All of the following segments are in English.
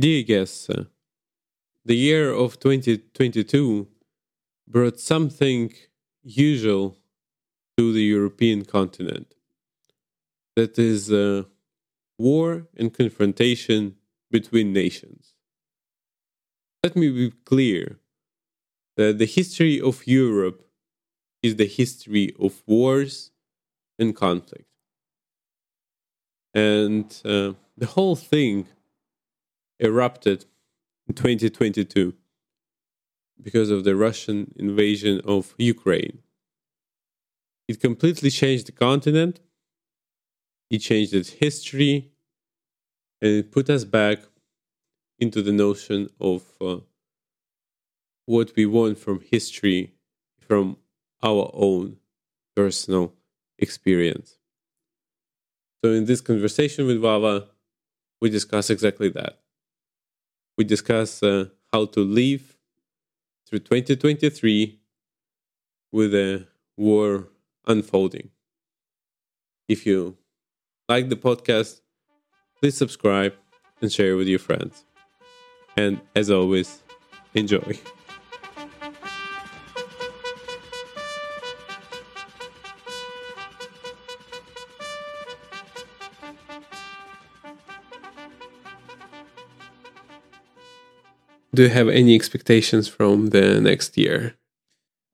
Dear guests, uh, the year of 2022 brought something usual to the European continent. That is uh, war and confrontation between nations. Let me be clear that the history of Europe is the history of wars and conflict. And uh, the whole thing erupted in 2022 because of the Russian invasion of Ukraine. It completely changed the continent, it changed its history, and it put us back into the notion of uh, what we want from history, from our own personal experience. So, in this conversation with Vava, we discuss exactly that. We discuss uh, how to live through 2023 with a war unfolding. If you like the podcast, please subscribe and share with your friends. And as always, enjoy. Do you have any expectations from the next year?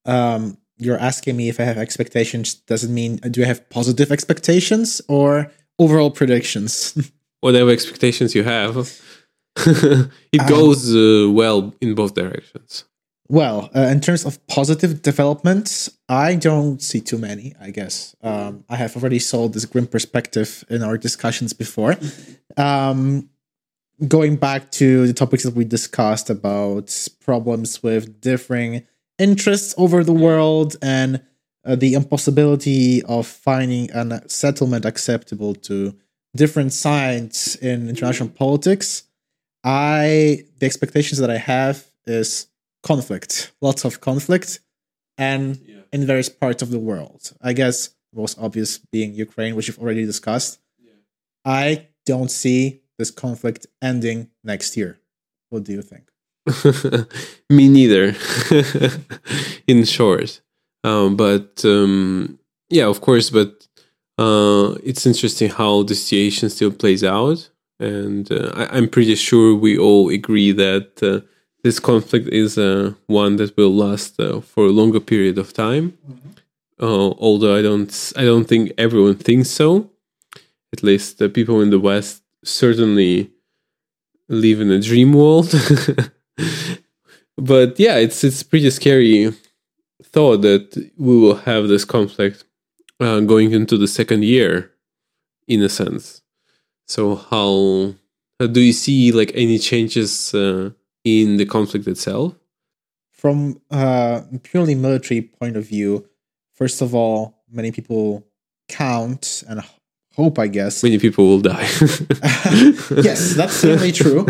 Um, you're asking me if I have expectations. Does it mean do I have positive expectations or overall predictions? Whatever expectations you have, it um, goes uh, well in both directions. Well, uh, in terms of positive developments, I don't see too many. I guess um, I have already sold this grim perspective in our discussions before. Um, going back to the topics that we discussed about problems with differing interests over the world and uh, the impossibility of finding a settlement acceptable to different sides in international politics i the expectations that i have is conflict lots of conflict and yeah. in various parts of the world i guess most obvious being ukraine which you've already discussed yeah. i don't see this conflict ending next year. What do you think? Me neither, in short. Um, but um, yeah, of course. But uh, it's interesting how the situation still plays out, and uh, I, am pretty sure we all agree that uh, this conflict is uh, one that will last uh, for a longer period of time. Mm-hmm. Uh, although I don't, I don't think everyone thinks so. At least the people in the West certainly live in a dream world. but yeah, it's it's pretty scary thought that we will have this conflict uh, going into the second year, in a sense. So how, how do you see like any changes uh, in the conflict itself? From a purely military point of view, first of all, many people count and hope, I guess. Many people will die. yes, that's certainly true.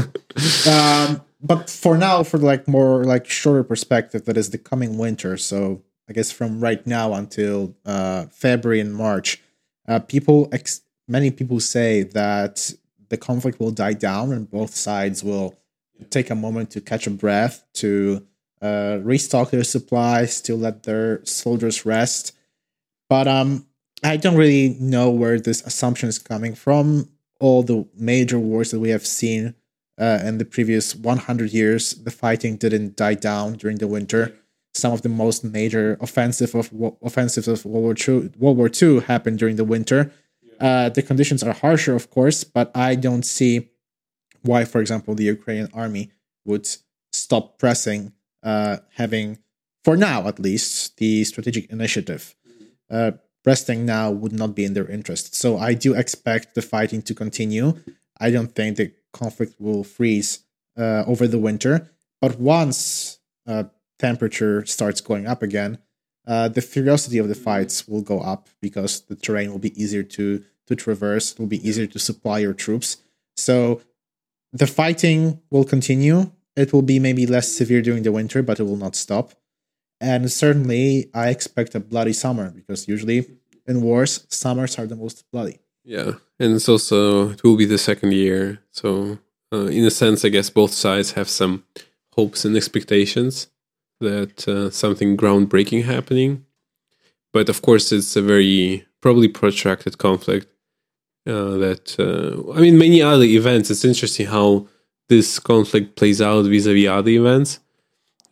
Um, but for now, for like more like shorter perspective, that is the coming winter. So I guess from right now until uh, February and March, uh, people ex- many people say that the conflict will die down and both sides will take a moment to catch a breath, to uh, restock their supplies, to let their soldiers rest. But um, I don't really know where this assumption is coming from. All the major wars that we have seen uh, in the previous 100 years, the fighting didn't die down during the winter. Some of the most major offensive of offensives of World War II, World War II happened during the winter. Uh, the conditions are harsher, of course, but I don't see why, for example, the Ukrainian army would stop pressing, uh, having, for now at least, the strategic initiative. Uh, resting now would not be in their interest. So I do expect the fighting to continue. I don't think the conflict will freeze uh, over the winter. But once uh, temperature starts going up again, uh, the ferocity of the fights will go up because the terrain will be easier to to traverse. It will be easier to supply your troops. So the fighting will continue. It will be maybe less severe during the winter, but it will not stop. And certainly, I expect a bloody summer because usually in wars, summers are the most bloody. Yeah, and it's also it will be the second year, so uh, in a sense, I guess both sides have some hopes and expectations that uh, something groundbreaking happening. But of course, it's a very probably protracted conflict. Uh, that uh, I mean, many other events. It's interesting how this conflict plays out vis-a-vis other events,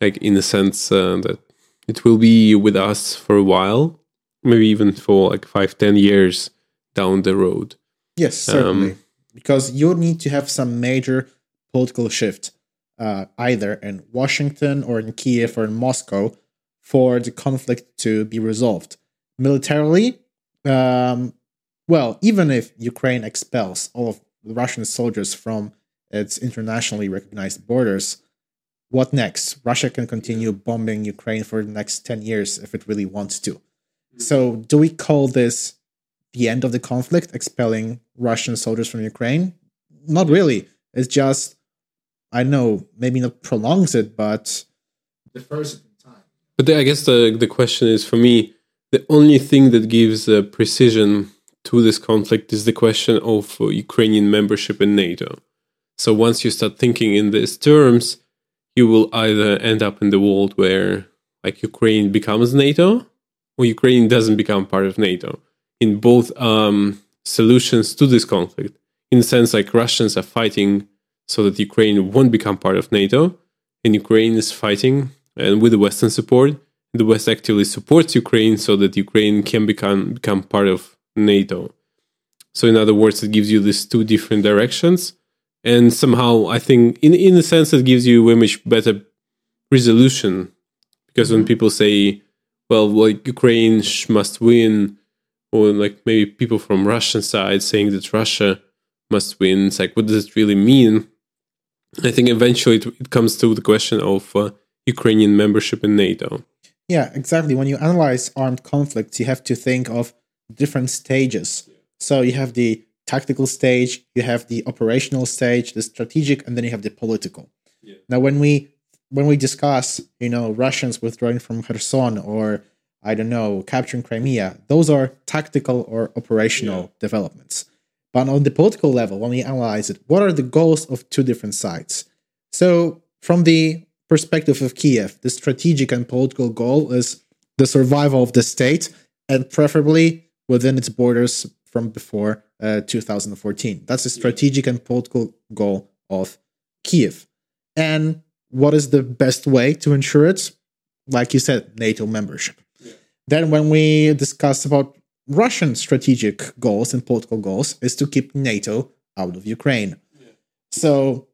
like in the sense uh, that it will be with us for a while, maybe even for like five, ten years down the road. Yes, certainly, um, because you need to have some major political shift, uh, either in Washington or in Kiev or in Moscow, for the conflict to be resolved. Militarily, um, well, even if Ukraine expels all of the Russian soldiers from its internationally recognized borders, what next? Russia can continue bombing Ukraine for the next 10 years if it really wants to. So, do we call this the end of the conflict, expelling Russian soldiers from Ukraine? Not really. It's just, I know, maybe not prolongs it, but defers it in time. But I guess the, the question is for me, the only thing that gives uh, precision to this conflict is the question of uh, Ukrainian membership in NATO. So once you start thinking in these terms, you will either end up in the world where like Ukraine becomes NATO or Ukraine doesn't become part of NATO. In both um, solutions to this conflict, in the sense like Russians are fighting so that Ukraine won't become part of NATO, and Ukraine is fighting and with the Western support, the West actively supports Ukraine so that Ukraine can become become part of NATO. So in other words, it gives you these two different directions and somehow I think in in a sense it gives you a much better resolution because when mm-hmm. people say, "Well, like Ukraine must win," or like maybe people from Russian side saying that Russia must win, it's like what does it really mean? I think eventually it, it comes to the question of uh, Ukrainian membership in NATO. Yeah, exactly. When you analyze armed conflicts, you have to think of different stages. So you have the tactical stage, you have the operational stage, the strategic, and then you have the political. Yeah. Now, when we when we discuss, you know, Russians withdrawing from Kherson or I don't know, capturing Crimea, those are tactical or operational yeah. developments. But on the political level, when we analyze it, what are the goals of two different sides? So, from the perspective of Kiev, the strategic and political goal is the survival of the state and preferably within its borders from before uh, 2014. That's a strategic and political goal of Kiev. And what is the best way to ensure it? Like you said, NATO membership. Yeah. Then, when we discuss about Russian strategic goals and political goals, is to keep NATO out of Ukraine. Yeah. So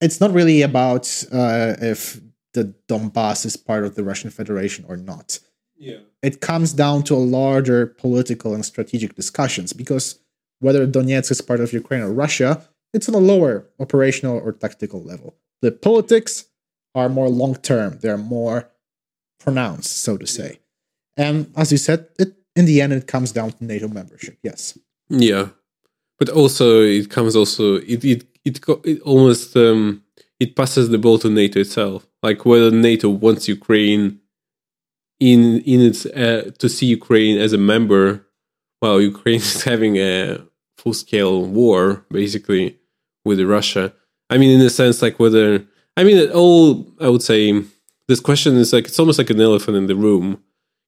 it's not really about uh, if the Donbass is part of the Russian Federation or not. Yeah. It comes down to a larger political and strategic discussions because whether Donetsk is part of Ukraine or Russia, it's on a lower operational or tactical level. The politics are more long term, they're more pronounced, so to say. And as you said, it in the end it comes down to NATO membership. Yes. Yeah. But also it comes also it it it, it almost um it passes the ball to NATO itself. Like whether NATO wants Ukraine in in its uh, to see Ukraine as a member, while Ukraine is having a full scale war basically with Russia. I mean, in a sense, like whether I mean, it all I would say this question is like it's almost like an elephant in the room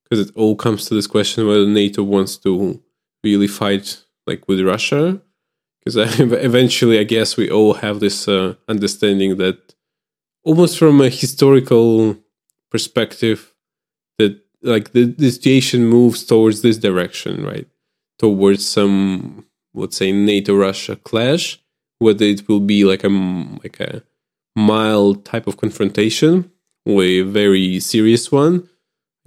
because it all comes to this question whether NATO wants to really fight like with Russia. Because eventually, I guess we all have this uh, understanding that almost from a historical perspective, like the, the situation moves towards this direction, right? Towards some, let's say, NATO Russia clash, whether it will be like a like a mild type of confrontation or a very serious one.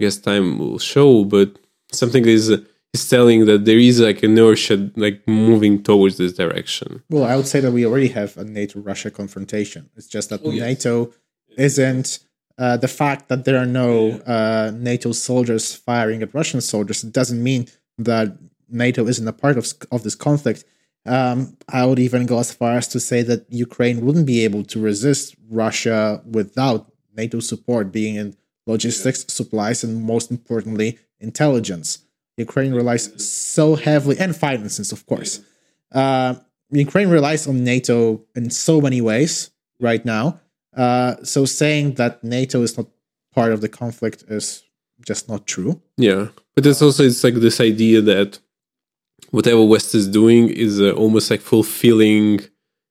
I guess time will show, but something is is telling that there is like inertia like moving towards this direction. Well, I would say that we already have a NATO Russia confrontation. It's just that oh, yes. NATO isn't uh, the fact that there are no uh, NATO soldiers firing at Russian soldiers doesn't mean that NATO isn't a part of, of this conflict. Um, I would even go as far as to say that Ukraine wouldn't be able to resist Russia without NATO support, being in logistics, supplies, and most importantly, intelligence. Ukraine relies so heavily, and finances, of course. Uh, Ukraine relies on NATO in so many ways right now. Uh, so saying that NATO is not part of the conflict is just not true. Yeah, but it's also it's like this idea that whatever West is doing is uh, almost like fulfilling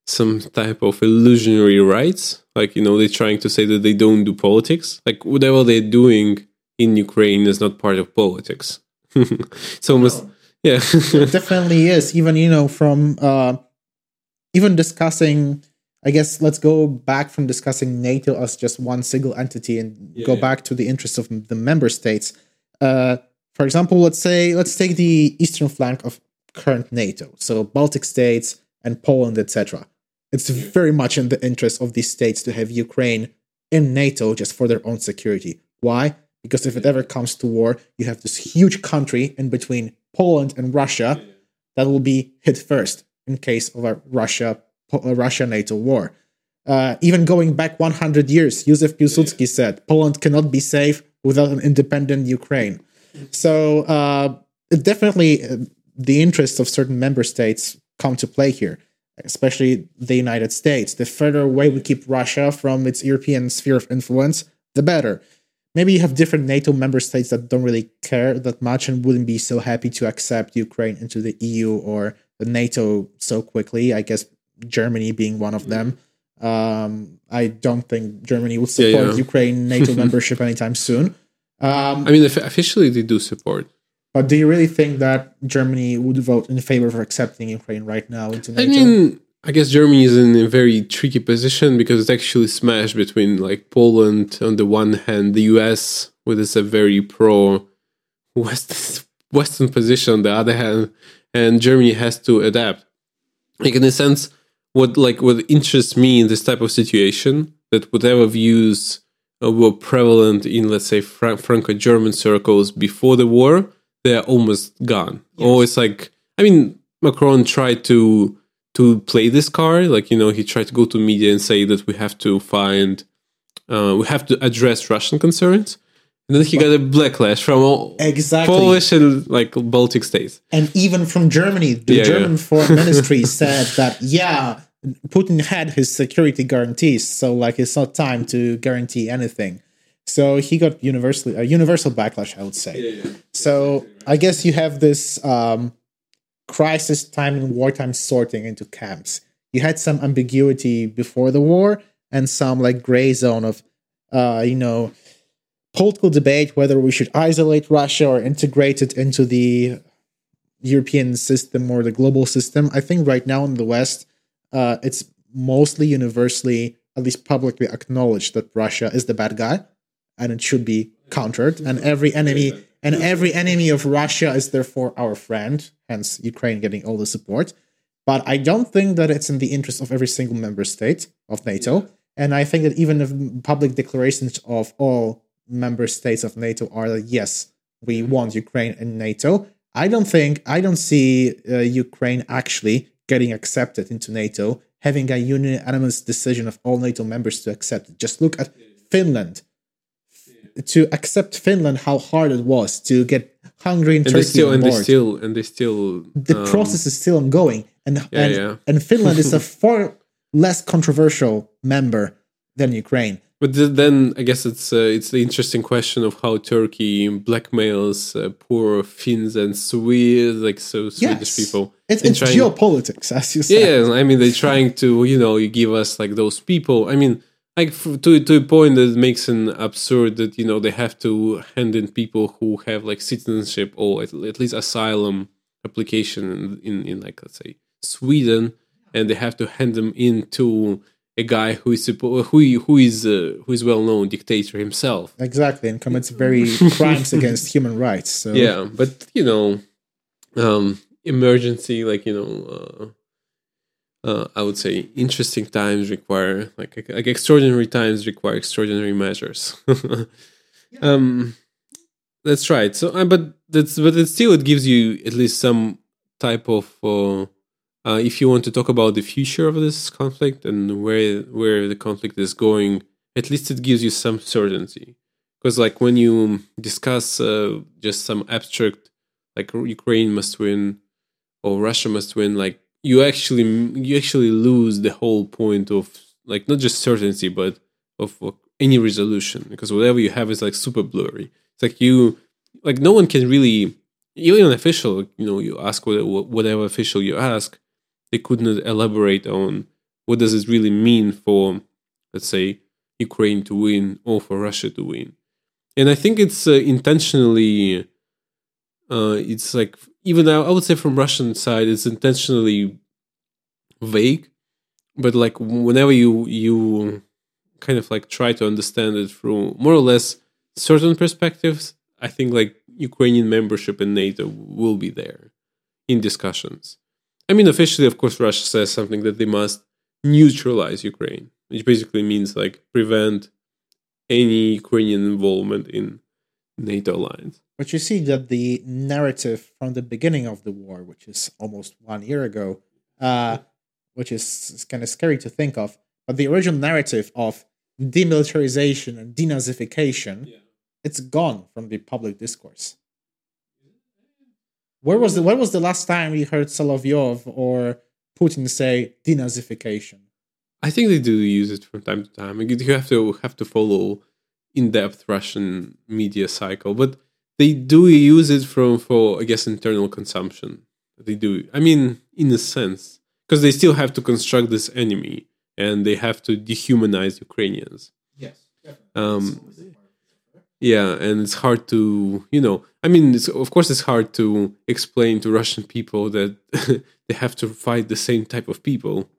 some type of illusionary rights. Like you know, they're trying to say that they don't do politics. Like whatever they're doing in Ukraine is not part of politics. it's almost no. yeah, it definitely is. Even you know from uh, even discussing. I guess let's go back from discussing NATO as just one single entity and yeah, go yeah. back to the interests of the member states. Uh, for example, let's say let's take the eastern flank of current NATO, so Baltic states and Poland, etc. It's very much in the interest of these states to have Ukraine in NATO just for their own security. Why? Because if it ever comes to war, you have this huge country in between Poland and Russia that will be hit first in case of a Russia Russia NATO war. Uh, even going back 100 years, Józef Piłsudski said Poland cannot be safe without an independent Ukraine. So uh, definitely uh, the interests of certain member states come to play here, especially the United States. The further away we keep Russia from its European sphere of influence, the better. Maybe you have different NATO member states that don't really care that much and wouldn't be so happy to accept Ukraine into the EU or the NATO so quickly. I guess Germany being one of them. Um, I don't think Germany would support yeah, yeah. Ukraine NATO membership anytime soon. Um, I mean, officially they do support. But do you really think that Germany would vote in favor of accepting Ukraine right now into NATO? I mean, I guess Germany is in a very tricky position because it's actually smashed between like Poland on the one hand, the US, with its a very pro West Western position on the other hand, and Germany has to adapt. Like in a sense, what like what interests me in this type of situation that whatever views uh, were prevalent in let's say Franco-German circles before the war they're almost gone. Yes. Or it's like I mean Macron tried to to play this card, like you know he tried to go to media and say that we have to find uh, we have to address Russian concerns. And then he got a backlash from all exactly. Polish and like Baltic states. And even from Germany, the yeah, German yeah. foreign ministry said that yeah, Putin had his security guarantees, so like it's not time to guarantee anything. So he got universally a universal backlash, I would say. Yeah, yeah. So I guess you have this um, crisis time and wartime sorting into camps. You had some ambiguity before the war and some like gray zone of, uh, you know, political debate whether we should isolate Russia or integrate it into the European system or the global system. I think right now in the West, uh, it's mostly universally, at least publicly acknowledged that Russia is the bad guy and it should be countered. And every enemy and every enemy of Russia is therefore our friend. Hence, Ukraine getting all the support. But I don't think that it's in the interest of every single member state of NATO. And I think that even if public declarations of all member states of NATO are that yes, we want Ukraine in NATO, I don't think I don't see uh, Ukraine actually getting accepted into NATO, having a unanimous decision of all NATO members to accept it. Just look at Finland to accept Finland how hard it was to get Hungary and, and Turkey still, on and they still and they still the um, process is still ongoing and yeah, and, yeah. and Finland is a far less controversial member than Ukraine. But then I guess it's uh, it's the interesting question of how Turkey blackmails uh, poor Finns and Swedes, like so Swedish yes. people. It's, it's trying, geopolitics, as you said. Yeah, I mean they're trying to you know you give us like those people. I mean like to to a point that makes an absurd that you know they have to hand in people who have like citizenship or at, at least asylum application in, in, in like let's say Sweden, and they have to hand them in to a guy who is who who is uh, who is well known dictator himself. Exactly, and commits very crimes against human rights. So yeah, but you know, um, emergency like you know. Uh, uh, I would say interesting times require like like extraordinary times require extraordinary measures. um, that's right. So, uh, but that's but it still it gives you at least some type of uh, if you want to talk about the future of this conflict and where where the conflict is going. At least it gives you some certainty because like when you discuss uh, just some abstract like Ukraine must win or Russia must win like you actually you actually lose the whole point of like not just certainty but of, of any resolution because whatever you have is like super blurry it's like you like no one can really even an official you know you ask whatever, whatever official you ask they couldn't elaborate on what does it really mean for let's say ukraine to win or for russia to win and i think it's uh, intentionally uh, it's like even though I would say from Russian side, it's intentionally vague, but like whenever you you kind of like try to understand it through more or less certain perspectives, I think like Ukrainian membership in NATO will be there in discussions. I mean, officially, of course, Russia says something that they must neutralize Ukraine, which basically means like prevent any Ukrainian involvement in NATO alliance. But you see that the narrative from the beginning of the war, which is almost one year ago, uh, which is kind of scary to think of, but the original narrative of demilitarization and denazification, yeah. it's gone from the public discourse. Where was the when was the last time we heard Solovyov or Putin say denazification? I think they do use it from time to time. You have to have to follow in-depth Russian media cycle, but they do use it from for I guess internal consumption. They do. I mean, in a sense, because they still have to construct this enemy and they have to dehumanize Ukrainians. Yes. Um, yeah, and it's hard to you know. I mean, of course, it's hard to explain to Russian people that they have to fight the same type of people.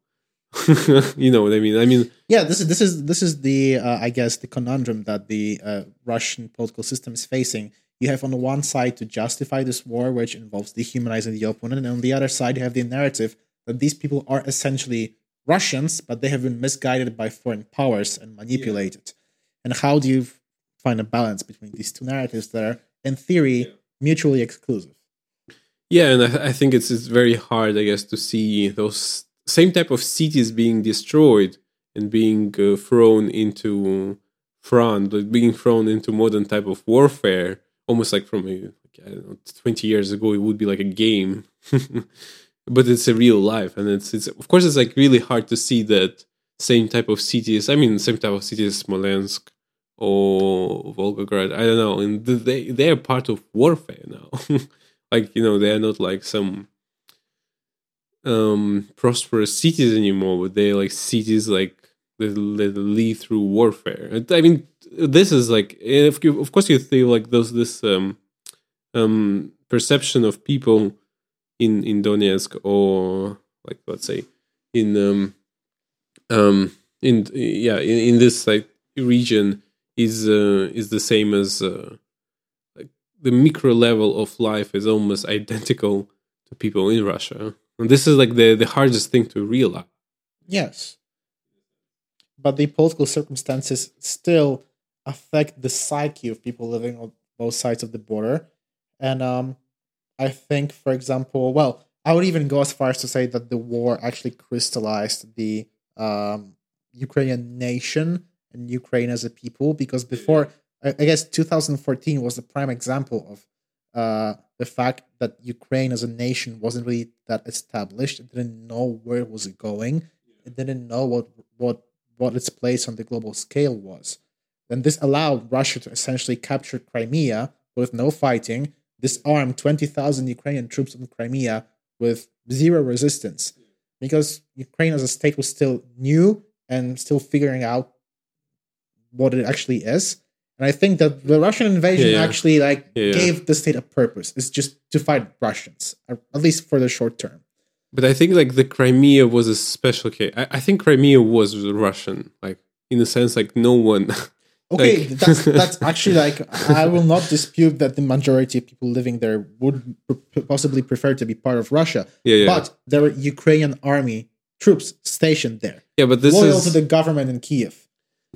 you know what I mean? I mean, yeah. This is this is this is the uh, I guess the conundrum that the uh, Russian political system is facing you have on the one side to justify this war, which involves dehumanizing the opponent, and on the other side, you have the narrative that these people are essentially Russians, but they have been misguided by foreign powers and manipulated. Yeah. And how do you find a balance between these two narratives that are, in theory, mutually exclusive? Yeah, and I, I think it's it's very hard, I guess, to see those same type of cities being destroyed and being uh, thrown into front, like being thrown into modern type of warfare almost like from a like, I don't know, 20 years ago, it would be like a game, but it's a real life, and it's it's of course it's like really hard to see that same type of cities. I mean, same type of cities, Smolensk or Volgograd. I don't know, and they they are part of warfare now. like you know, they are not like some um prosperous cities anymore, but they're like cities like that, that live through warfare. I mean, this is like if you, of course you feel like those this um, um, perception of people in in Donetsk or like let's say in um, um in yeah in, in this like region is uh, is the same as uh, like the micro level of life is almost identical to people in Russia. And this is like the the hardest thing to realize. Yes. But the political circumstances still affect the psyche of people living on both sides of the border. And um, I think, for example, well, I would even go as far as to say that the war actually crystallized the um, Ukrainian nation and Ukraine as a people, because before, I, guess 2014 was the prime example of uh, the fact that Ukraine as a nation wasn't really that established. It didn't know where it was going. It didn't know what what what its place on the global scale was then this allowed Russia to essentially capture Crimea with no fighting, disarm 20,000 Ukrainian troops in Crimea with zero resistance. Because Ukraine as a state was still new and still figuring out what it actually is. And I think that the Russian invasion yeah, yeah. actually like yeah, gave the state a purpose. It's just to fight Russians, uh, at least for the short term. But I think like the Crimea was a special case. I, I think Crimea was Russian, like in the sense like no one Okay, like, that's that's actually like I will not dispute that the majority of people living there would possibly prefer to be part of Russia. Yeah, yeah. But there were Ukrainian army troops stationed there. Yeah, but this loyal is, to the government in Kiev.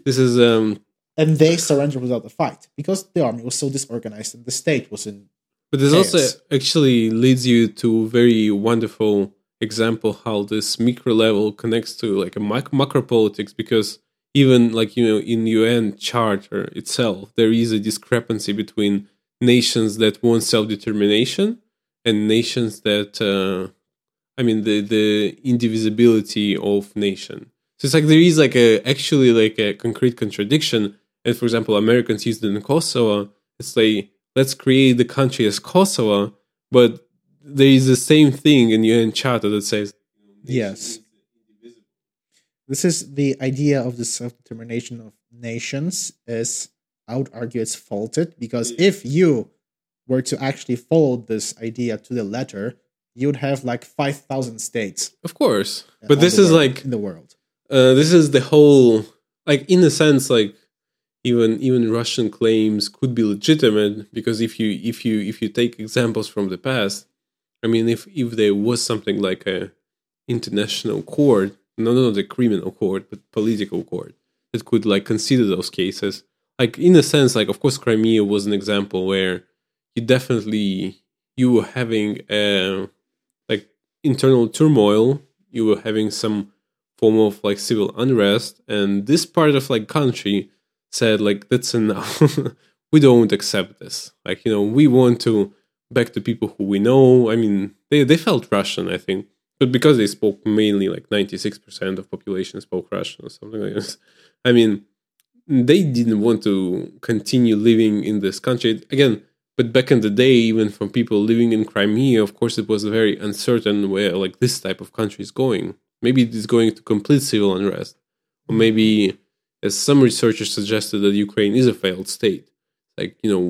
This is um and they surrendered without a fight because the army was so disorganized and the state was in But this chaos. also actually leads you to a very wonderful example how this micro level connects to like a macro politics because even like you know in UN charter itself, there is a discrepancy between nations that want self determination and nations that uh, I mean the the indivisibility of nation. So it's like there is like a actually like a concrete contradiction. And for example, Americans used it in Kosovo. It's like let's create the country as Kosovo, but there is the same thing in UN Charter that says yes. This is the idea of the self determination of nations. Is I would argue it's faulted because if you were to actually follow this idea to the letter, you would have like five thousand states. Of course, but this is like in the world. Uh, this is the whole like in a sense like even even Russian claims could be legitimate because if you if you if you take examples from the past, I mean if if there was something like a international court, no not the criminal court but political court that could like consider those cases, like in a sense like of course Crimea was an example where you definitely you were having a like internal turmoil, you were having some form of like civil unrest and this part of like country said like that's enough. We don't accept this. Like you know we want to back to people who we know. I mean they, they felt russian i think. But because they spoke mainly like 96% of population spoke russian or something like this i mean they didn't want to continue living in this country. Again but back in the day even from people living in crimea of course it was very uncertain where like this type of country is going maybe it is going to complete civil unrest or maybe as some researchers suggested that ukraine is a failed state. Like you know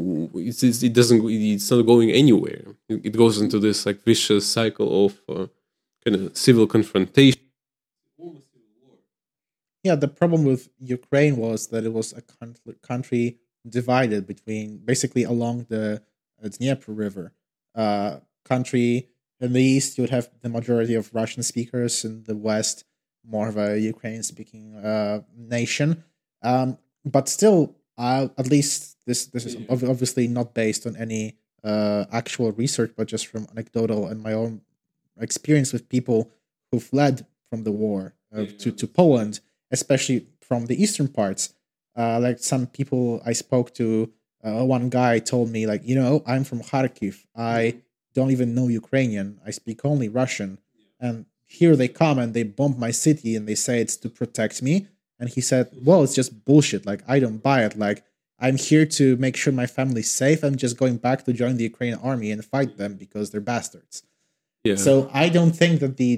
it's, it's, it doesn't it's not going anywhere. It, it, goes into this like vicious cycle of uh, kind of civil confrontation. Yeah the problem with ukraine was that it was a country divided between basically along the dnieper river uh, country in the east you would have the majority of russian speakers. In the west more of a ukrainian speaking uh, nation. Um, but still uh, at least this this is obviously not based on any uh, actual research but just from anecdotal and my own experience with people who fled from the war uh, to, to poland especially from the eastern parts. Uh, like some people i spoke to uh, one guy told me like you know i'm from kharkiv. I don't even know Ukrainian. I speak only Russian. And here they come and they bomb my city and they say it's to protect me. And he said, Well, it's just bullshit. Like, I don't buy it. Like, I'm here to make sure my family's safe. I'm just going back to join the Ukrainian army and fight them because they're bastards. Yeah. So I don't think that the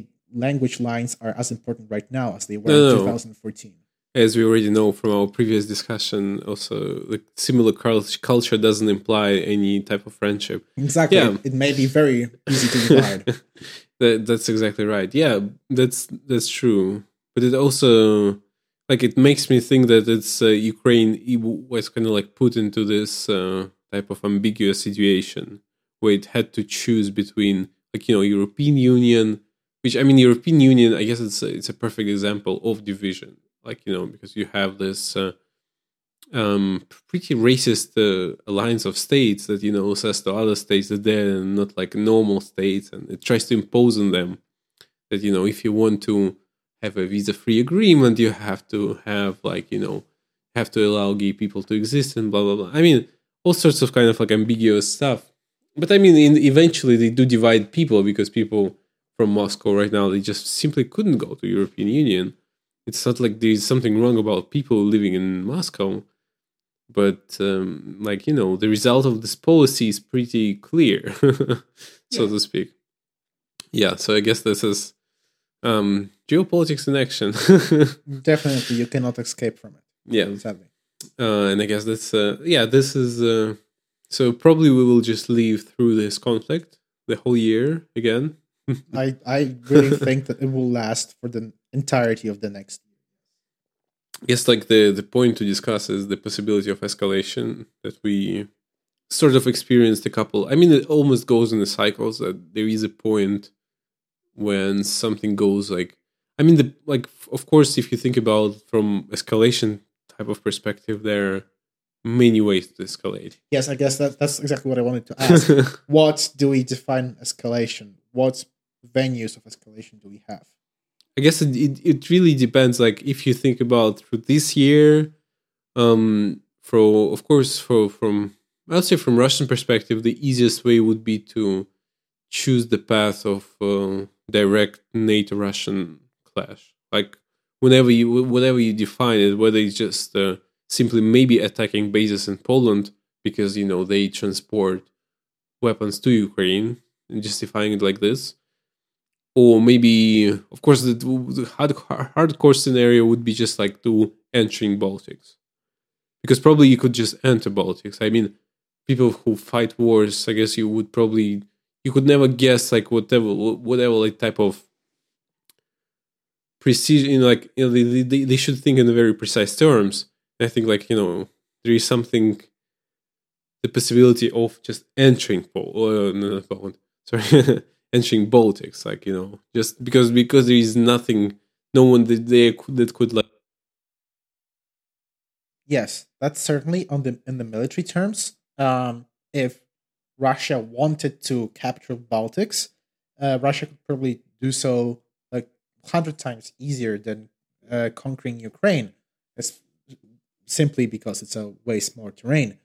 language lines are as important right now as they were no, in 2014 as we already know from our previous discussion, also the similar culture doesn't imply any type of friendship. Exactly. Yeah. It may be very easy to divide. that, that's exactly right. Yeah, that's that's true. But it also like it makes me think that it's uh, Ukraine was kind of like put into this uh, type of ambiguous situation where it had to choose between like you know European Union, which I mean European Union, I guess it's a, it's a perfect example of division like you know because you have this uh, um, pretty racist uh, alliance of states that you know says to other states that they're not like normal states and it tries to impose on them that you know if you want to have a visa free agreement you have to have like you know have to allow gay people to exist and blah blah blah. I mean all sorts of kind of like ambiguous stuff. But i mean in, eventually they do divide people because people from moscow right now they just simply couldn't go to european union it's not like there's something wrong about people living in Moscow, but um, like you know, the result of this policy is pretty clear, so yeah. to speak. Yeah, so I guess this is um, geopolitics in action. Definitely, you cannot escape from it. Yeah, sadly. Uh, and I guess that's uh, yeah, this is uh, so probably we will just leave through this conflict the whole year again. I I really think that it will last for the entirety of the next Yes, like the the point to discuss is the possibility of escalation that we sort of experienced a couple. I mean, it almost goes in the cycles that there is a point when something goes like. I mean, the like of course, if you think about from escalation type of perspective, there are many ways to escalate. Yes, I guess that that's exactly what I wanted to ask. what do we define escalation? What venues of escalation do we have? I guess it, it, it really depends. Like if you think about this year, um, for of course for from I'd say from Russian perspective, the easiest way would be to choose the path of uh, direct NATO Russian clash. Like whenever you whatever you define it, whether it's just uh, simply maybe attacking bases in Poland because you know they transport weapons to Ukraine and justifying it like this, or maybe of course the, the hard, hardcore scenario would be just like to entering Baltics. Because probably you could just enter Baltics. I mean, people who fight wars, I guess you would probably you could never guess like whatever whatever like type of precision like you know, they, they, they should think in very precise terms. I think like you know there is something the possibility of just entering Pol- uh, no, sorry entering Baltics like you know just because because there is nothing no one that they that could like yes that's certainly on the in the military terms um if Russia wanted to capture Baltics, uh, Russia could probably do so like hundred times easier than uh, conquering Ukraine, it's simply because it's a way smaller terrain.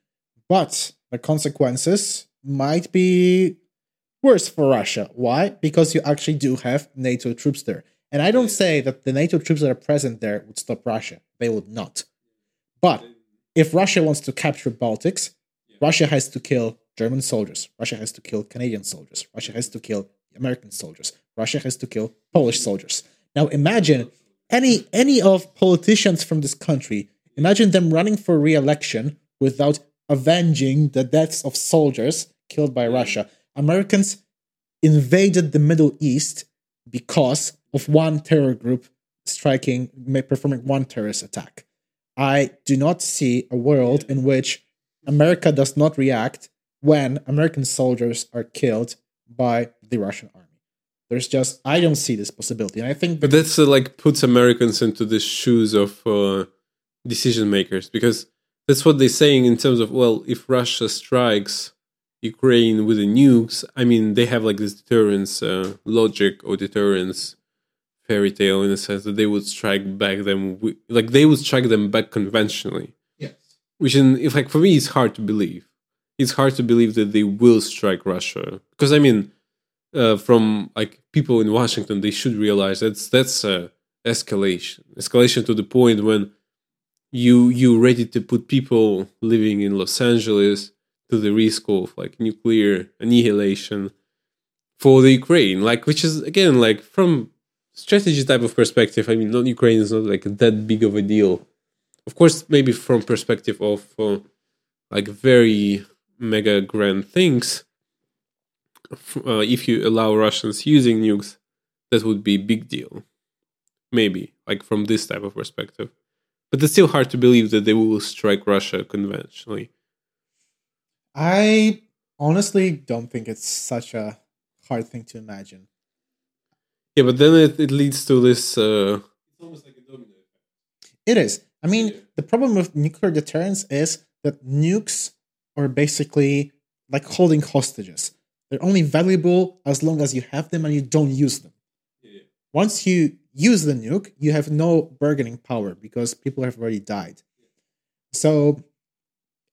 But the consequences might be worse for Russia. Why? Because you actually do have NATO troops there. And I don't say that the NATO troops that are present there would stop Russia. They would not. But if Russia wants to capture Baltics, Russia has to kill German soldiers. Russia has to kill Canadian soldiers. Russia has to kill American soldiers. Russia has to kill Polish soldiers. Now imagine any any of politicians from this country, imagine them running for re-election without avenging the deaths of soldiers killed by Russia. Americans invaded the Middle East because of one terror group striking performing one terrorist attack. I do not see a world in which America does not react when American soldiers are killed by the Russian army. There's just I don't see this possibility, and I think. But that's uh, like puts Americans into the shoes of uh, decision makers because that's what they're saying in terms of well, if Russia strikes Ukraine with the nukes, I mean they have like this deterrence uh, logic or deterrence fairy tale in the sense that they would strike back them like they would strike them back conventionally. Yes. Which in if like for me it's hard to believe it's hard to believe that they will strike Russia because I mean, uh, from like people in Washington, they should realize that's that's uh, escalation, escalation to the point when you you ready to put people living in Los Angeles to the risk of like nuclear annihilation for the Ukraine, like which is again like from strategy type of perspective. I mean, not Ukraine is not like that big of a deal. Of course, maybe from perspective of uh, like very mega grand things, uh, if you allow Russians using nukes, that would be big deal. Maybe, like from this type of perspective. But it's still hard to believe that they will strike Russia conventionally. I honestly don't think it's such a hard thing to imagine. Yeah, but then it, it leads to this. Uh, it's almost like a domino effect. It is. I mean, yeah. the problem with nuclear deterrence is that nukes are basically like holding hostages. They're only valuable as long as you have them and you don't use them. Yeah. Once you use the nuke, you have no bargaining power because people have already died. So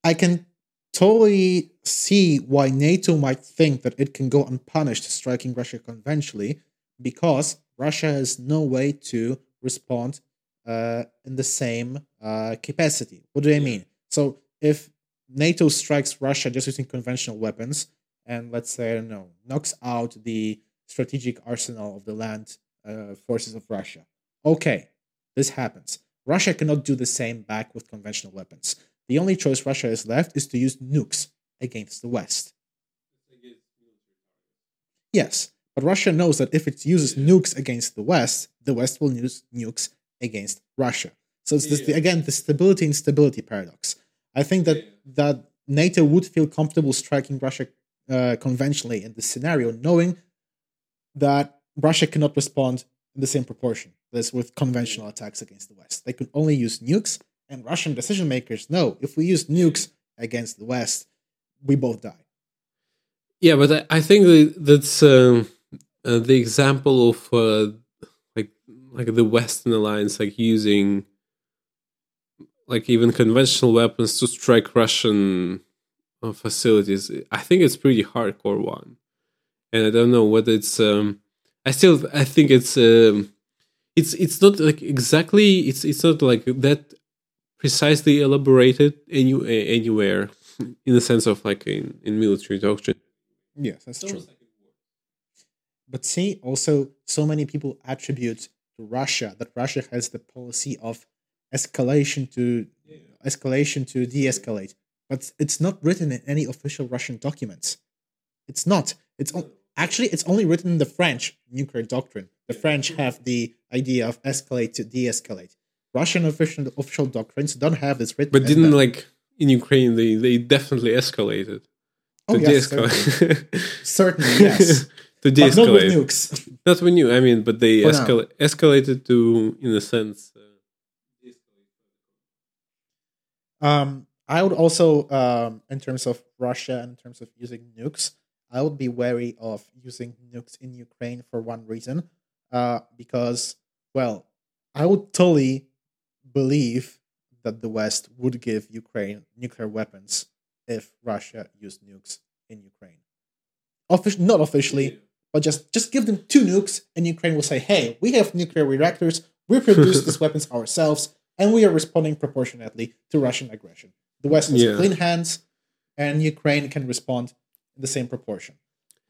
I can totally see why NATO might think that it can go unpunished striking Russia conventionally because Russia has no way to respond uh, in the same uh, capacity. What do I mean? So if NATO strikes Russia just using conventional weapons, and let's say I don't know, knocks out the strategic arsenal of the land uh, forces of Russia. Okay, this happens. Russia cannot do the same back with conventional weapons. The only choice Russia has left is to use nukes against the West. Yes, but Russia knows that if it uses nukes against the West, the West will use nukes against Russia. So it's this, again the stability-instability paradox. I think that that NATO would feel comfortable striking Russia uh, conventionally in this scenario, knowing that Russia cannot respond in the same proportion as with conventional attacks against the West. They could only use nukes, and Russian decision makers know if we use nukes against the West, we both die. Yeah, but I, think that's uh, uh, the example of uh, like like the Western alliance, like using like even conventional weapons to strike Russian uh, facilities. I think it's pretty hardcore one, and I don't know whether it's. Um, I still I think it's um, it's it's not like exactly it's it's not like that precisely elaborated any, anywhere in the sense of like in, in military doctrine. Yes, that's true. But see, also, so many people attribute to Russia that Russia has the policy of escalation to escalation to de-escalate, but it's not written in any official Russian documents. It's not. It's o- actually it's only written in the French nuclear doctrine. The French have the idea of escalate to de-escalate. Russian official official doctrines don't have this written. But didn't like in Ukraine they they definitely escalated Oh, to yes, de-escalate. certainly yes, to but not with nukes. Not when you. I mean, but they escala- escalated to in a sense. Uh, Um, I would also, um, in terms of Russia and in terms of using nukes, I would be wary of using nukes in Ukraine for one reason, uh, because, well, I would totally believe that the West would give Ukraine nuclear weapons if Russia used nukes in Ukraine. Offic- not officially, but just just give them two nukes, and Ukraine will say, "Hey, we have nuclear reactors. We produce these weapons ourselves, and we are responding proportionately to Russian aggression." The West has Yeah. clean hands, and Ukraine can respond in the same proportion.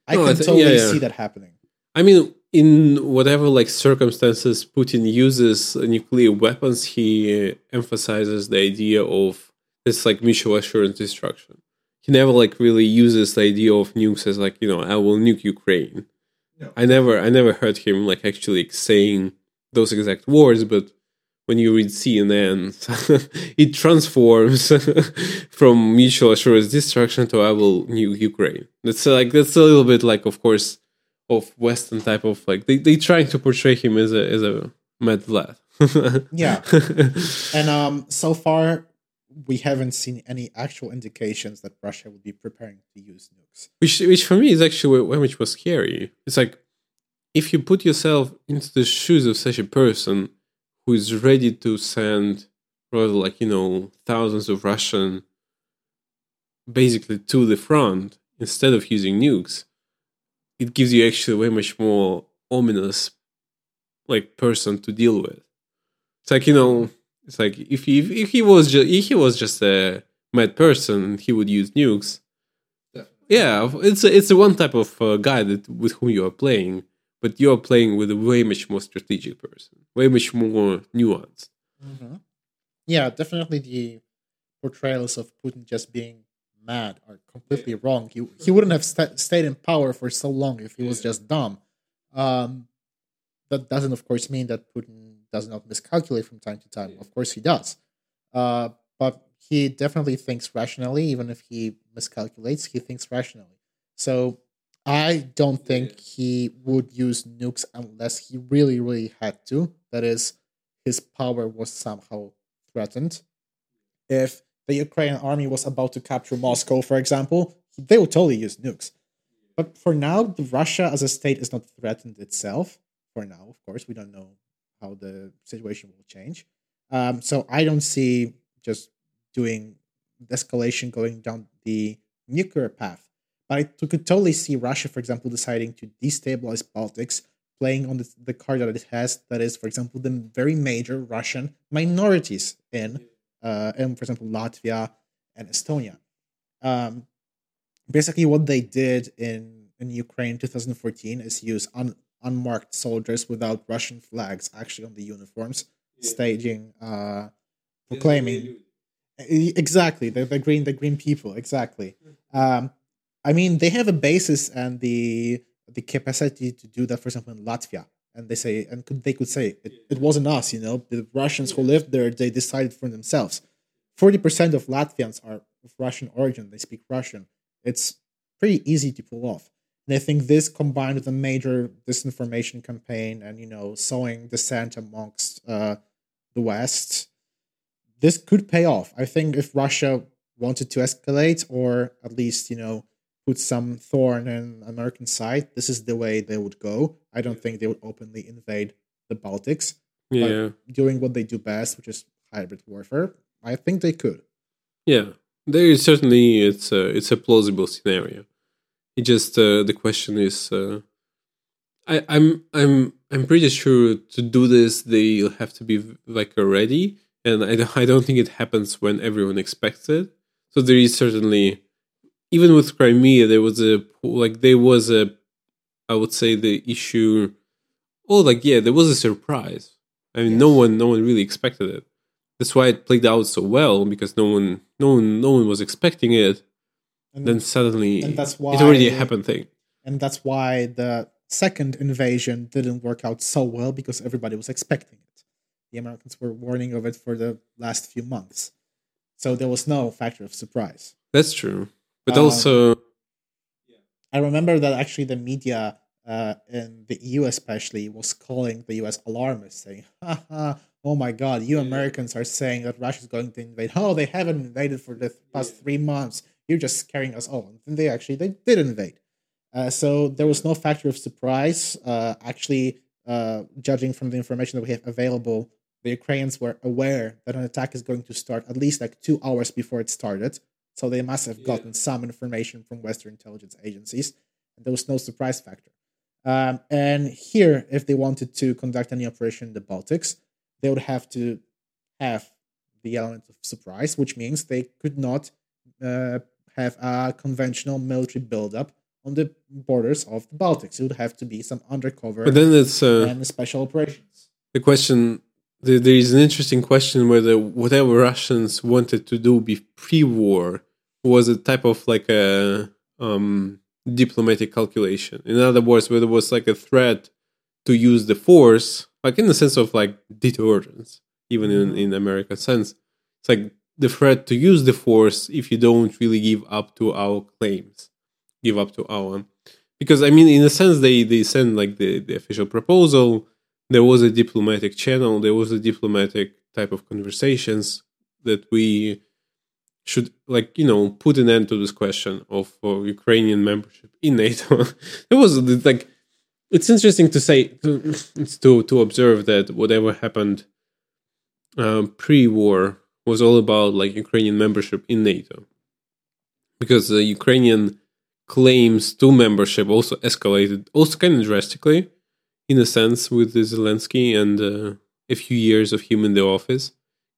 I No, I can totally yeah, yeah. see that happening. I mean, in whatever like circumstances Putin uses nuclear weapons, he uh, emphasizes the idea of this like mutual assurance destruction. He never like really uses the idea of nukes as like you know I will nuke Ukraine. No. I never I never heard him like actually saying those exact words, but when you read CNN, it transforms from mutual assurance destruction to I will nuke Ukraine. That's like that's a little bit like, of course, of Western type of like they they trying to portray him as a as a mad lad. Yeah. And um, so far, we haven't seen any actual indications that Russia would be preparing to use nukes. which which for me is actually very much was scary. It's like if you put yourself into the shoes of such a person who is ready to send rather like you know thousands of Russian basically to the front instead of using nukes, it gives you actually way much more ominous like person to deal with. It's like you know, it's like if he if he was just if he was just a mad person, he would use nukes. Yeah, it's a, it's a one type of uh, guy that with whom you are playing, but you are playing with a way much more strategic person, way much more nuanced. Yeah, definitely the portrayals of Putin just being mad are completely wrong. He he wouldn't have sta stayed in power for so long if he was just dumb. Um, that doesn't, of course, mean that Putin does not miscalculate from time to time. Of course, he does. Uh, but he definitely thinks rationally, even if he miscalculates, he thinks rationally. So I don't think he would use nukes unless he really, really had to. That is, his power was somehow threatened. If the Ukrainian army was about to capture Moscow, for example, they would totally use nukes. But for now, Russia as a state is not threatened itself. For now, of course, we don't know how the situation will change. Um, so I don't see just doing escalation going down the nuclear path. But I could totally see Russia, for example, deciding to destabilize Baltics, playing on the, the card that it has, that is, for example, the very major Russian minorities in, uh, in for example, Latvia and Estonia. Um, basically, what they did in, in Ukraine 2014 is use un, unmarked soldiers without Russian flags actually on the uniforms, staging, uh, proclaiming. Exactly, the, the green, the green people. Exactly. Um, I mean, they have a basis and the the capacity to do that. For example, in Latvia, and they say, and could, they could say it, it wasn't us. You know, the Russians who lived there, they decided for themselves. Forty percent of Latvians are of Russian origin. They speak Russian. It's pretty easy to pull off. And I think this combined with a major disinformation campaign and you know sowing dissent amongst uh, the West, this could pay off. I think if Russia wanted to escalate or at least you know put some thorn in American side, this is the way they would go. I don't think they would openly invade the Baltics. Yeah, Doing what they do best, which is hybrid warfare, I think they could. yeah. There is certainly it's a it's a plausible scenario. It just uh, the question is uh, I, I'm I'm I'm pretty sure to do this they'll have to be like ready, and I I don't think it happens when everyone expects it. So there is certainly, even with Crimea, there was a like there was a, I would say the issue. Oh, like yeah, there was a surprise. I mean, yes. no one no one really expected it. That's why it played out so well because no one no one no one was expecting it. And then suddenly, and that's why, it's already a happened thing. And that's why the second invasion didn't work out so well because everybody was expecting it. The Americans were warning of it for the last few months. So there was no factor of surprise. That's true. But um, also. I remember that actually the media uh, in the EU, especially, was calling the US alarmists, saying, ha ha, oh my god, you Americans are saying that Russia is going to invade. Oh, they haven't invaded for the past three months. You're just carrying us on. And they actually they did invade. Uh, so there was no factor of surprise. Uh, actually, uh, judging from the information that we have available, the Ukrainians were aware that an attack is going to start at least like two hours before it started. So they must have gotten yeah. some information from Western intelligence agencies. And there was no surprise factor. Um, and here, if they wanted to conduct any operation in the Baltics, they would have to have the element of surprise, which means they could not uh, have a conventional military buildup on the borders of the Baltics. It would have to be some undercover but then it's, uh, and special operations. The question there is an interesting question whether whatever Russians wanted to do pre-war was a type of like a um, diplomatic calculation. In other words, whether it was like a threat to use the force, like in the sense of like deterrence, even in mm-hmm. in American sense, it's like the threat to use the force if you don't really give up to our claims give up to our because I mean, in a sense, they they send like the the official proposal. There was a diplomatic channel. There was a diplomatic type of conversations that we should like you know put an end to this question of uh, Ukrainian membership in NATO. it was like it's interesting to say to to, observe that whatever happened um, pre-war was all about like Ukrainian membership in NATO because the Ukrainian claims to membership also escalated, also kind of drastically, in a sense, with Zelensky and uh, a few years of him in the office,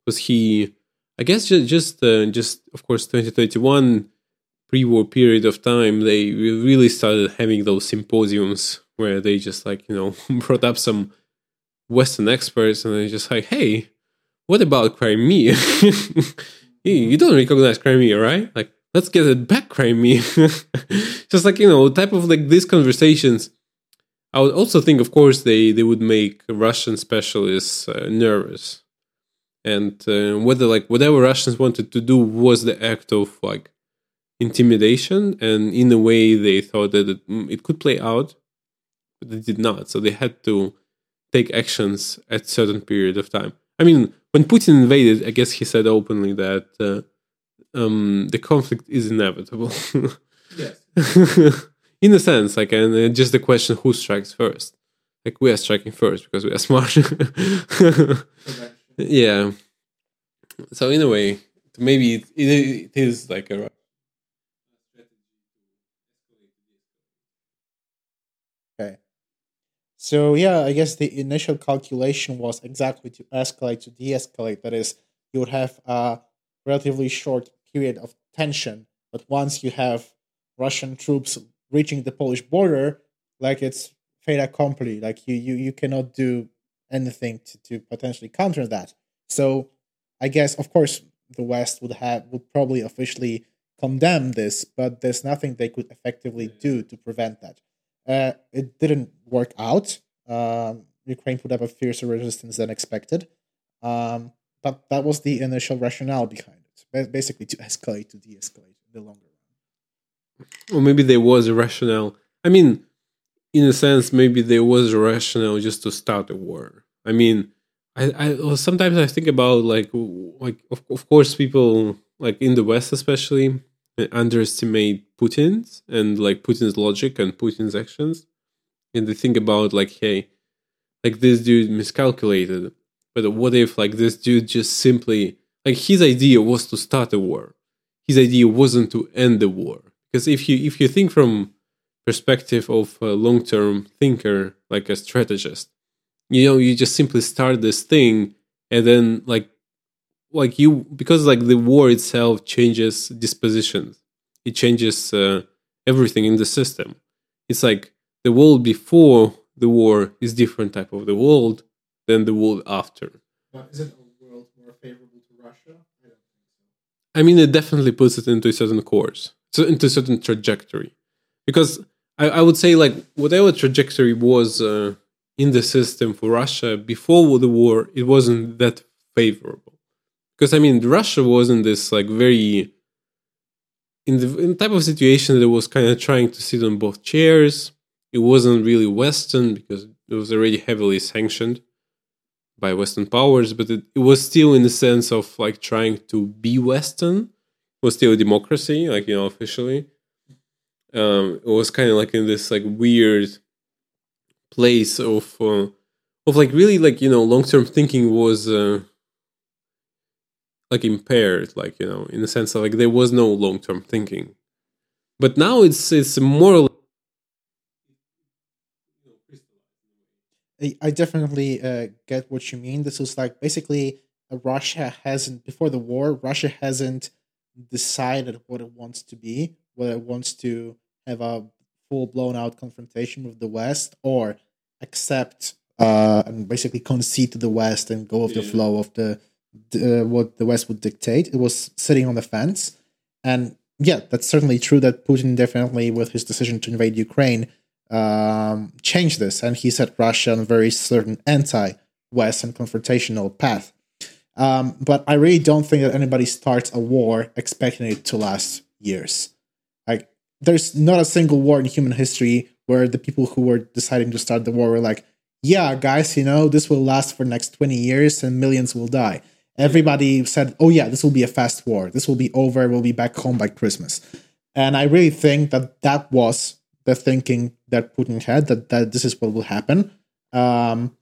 because he, I guess, just just, uh, just of course, 2021 pre-war period of time, they really started having those symposiums where they just like you know brought up some Western experts and they're just like, hey, what about Crimea? you don't recognize Crimea, right? Like, let's get it back, Crimea. Just like, you know, type of like these conversations. I would also think, of course, they, they would make Russian specialists uh, nervous. And uh, whether like whatever Russians wanted to do was the act of like intimidation, and in a way they thought that it, mm, it could play out, but they did not. So they had to take actions at certain period of time. I mean, when Putin invaded, I guess he said openly that uh, um, the conflict is inevitable. yes. In a sense, like, and uh, just the question who strikes first. Like, we are striking first because we are smart. yeah. So, in a way, maybe it, it, it is like a Okay. So yeah, I guess the initial calculation was exactly to escalate to de-escalate. That is, you would have a relatively short period of tension. But once you have Russian troops reaching the Polish border, like it's fait accompli. Like you, you, you cannot do anything to, to potentially counter that. So I guess, of course, the West would have would probably officially condemn this, but there's nothing they could effectively do to prevent that. Uh, it didn't work out. Um, Ukraine put up a fiercer resistance than expected, um, but that was the initial rationale behind it, basically to escalate to de-escalate in the longer run. Or maybe there was a rationale. I mean, in a sense, maybe there was a rationale just to start a war. I mean, I, I sometimes I think about like like of, of course people like in the West especially eh, underestimate Putin's and like Putin's logic and Putin's actions, and they think about like hey, like this dude miscalculated. But what if like this dude just simply like his idea was to start a war. His idea wasn't to end the war. Because if you if you think from perspective of a long-term thinker, like a strategist. You know, you just simply start this thing, and then like, like you because like the war itself changes dispositions. It changes uh, everything in the system. It's like the world before the war is different type of the world than the world after. But is it a world more favorable to Russia? I don't think so. I mean, it definitely puts it into a certain course, so into a certain trajectory. Because I, I would say, like, whatever trajectory was uh, in the system for Russia before the war, it wasn't that favorable. Because I mean, Russia was in this like very in the, in type of situation that was kind of trying to sit on both chairs. It wasn't really Western because it was already heavily sanctioned by Western powers, but it, it was still in the sense of like trying to be Western. It was still a democracy, like you know, officially. Um, it was kind of like in this like weird place of uh, of like really like you know long term thinking was uh, like impaired, like you know, in the sense of like there was no long term thinking. But now it's it's more I- I definitely uh, get what you mean. This is like basically uh, Russia hasn't before the war. Russia hasn't decided what it wants to be, whether it wants to have a full blown out confrontation with the West or accept uh, and basically concede to the West and go with the flow of the, the what the West would dictate. It was sitting on the fence, and yeah, that's certainly true. That Putin definitely, with his decision to invade Ukraine, um, changed this, and he set Russia on a very certain anti-West and confrontational path. Um, but I really don't think that anybody starts a war expecting it to last years. There's not a single war in human history where the people who were deciding to start the war were like, "Yeah, guys, you know, this will last for next twenty years and millions will die." Everybody said, "Oh yeah, this will be a fast war. This will be over. We'll be back home by Christmas." And I really think that that was the thinking that Putin had that, that this is what will happen. Um,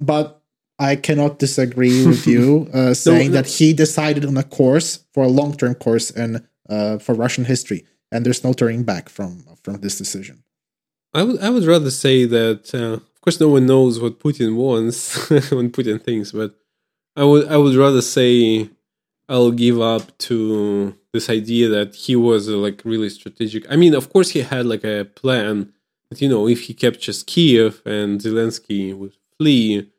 but I cannot disagree with you uh, saying no. that he decided on a course for a long term course in uh, for Russian history, and there's no turning back from from this decision. I would I would rather say that uh, of course no one knows what Putin wants when Putin thinks, but I would I would rather say I'll give up to this idea that he was uh, like really strategic. I mean, of course he had like a plan that you know if he captures Kiev and Zelensky would flee,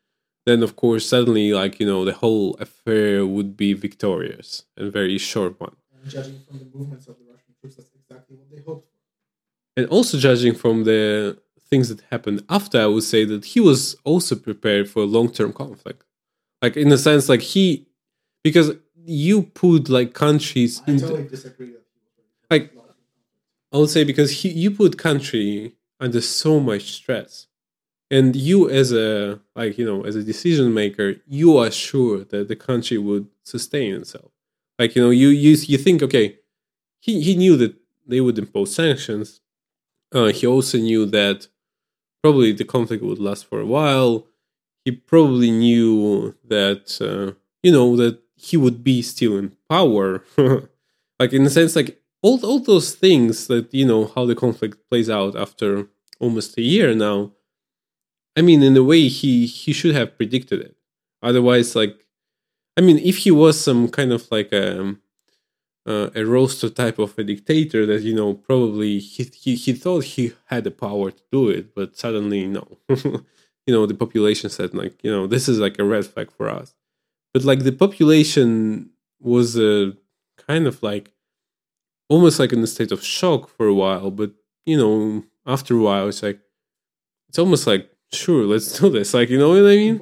then of course suddenly like you know the whole affair would be victorious and very short one. And judging from the movements of the Russian troops, that's exactly what they hoped for. and also judging from the things that happened after i would say that he was also prepared for a long-term conflict like in a sense like he because you put like countries into disagree. Like- i would say because he, you put country under so much stress and you as a like you know as a decision maker you are sure that the country would sustain itself like you know you you, you think okay he, he knew that they would impose sanctions. Uh, he also knew that probably the conflict would last for a while. He probably knew that uh, you know that he would be still in power. Like in a sense like all, all those things that you know how the conflict plays out after almost a year now i mean in a way he he should have predicted it. Otherwise like i mean if he was some kind of like a uh, a roaster type of a dictator that you know probably he, he he thought he had the power to do it but suddenly no. You know the population said like you know this is like a red flag for us. But like the population was uh, kind of like almost like in a state of shock for a while but you know after a while it's like it's almost like sure let's do this. Like you know what i mean?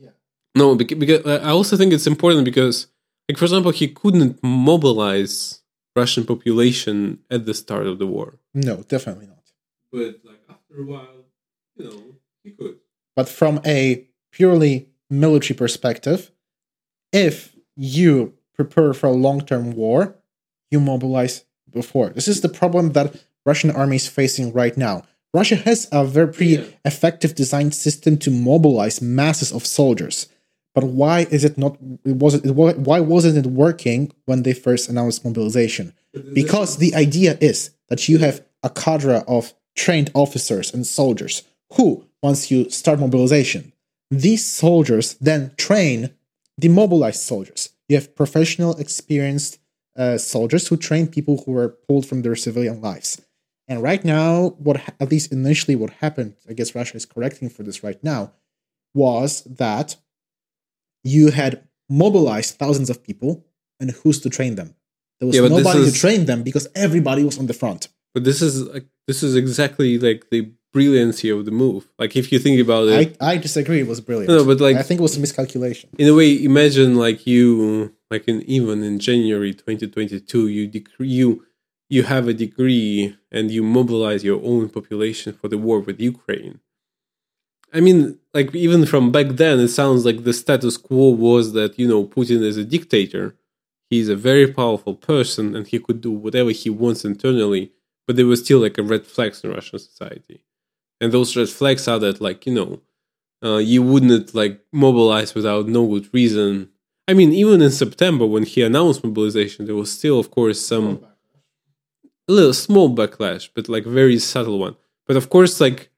Yeah. no because, because i also think it's important because like for example he couldn't mobilize russian population at the start of the war No, definitely not. but like after a while you know he could But from a purely military perspective, if you prepare for a long term war, you mobilize before. This is the problem that Russian army is facing right now. Russia has a very pretty Yeah. effective design system to mobilize masses of soldiers. But why is it not? It wasn't. It, why wasn't it working when they first announced mobilization? Because the idea is that you have a cadre of trained officers and soldiers who, once you start mobilization, these soldiers then train demobilized soldiers. You have professional, experienced uh, soldiers who train people who were pulled from their civilian lives. And right now, what ha- at least initially what happened, I guess Russia is correcting for this right now, was that you had mobilized thousands of people, and who's to train them? There was Yeah, nobody is- to train them because everybody was on the front. But this is like this is exactly like the brilliancy of the move. Like if you think about it, I, I disagree. It was brilliant. No, but, like- I think it was a miscalculation. in a way, imagine like you like in even in January 2022, you decree you you have a degree and you mobilize your own population for the war with Ukraine. I mean, like even from back then, it sounds like the status quo was that you know Putin is a dictator. He's a very powerful person, and he could do whatever he wants internally. But there was still like a red flags in Russian society, and those red flags are that like you know uh, you wouldn't like mobilize without no good reason. I mean, even in September when he announced mobilization, there was still, of course, some a little small backlash, but like very subtle one. But of course, like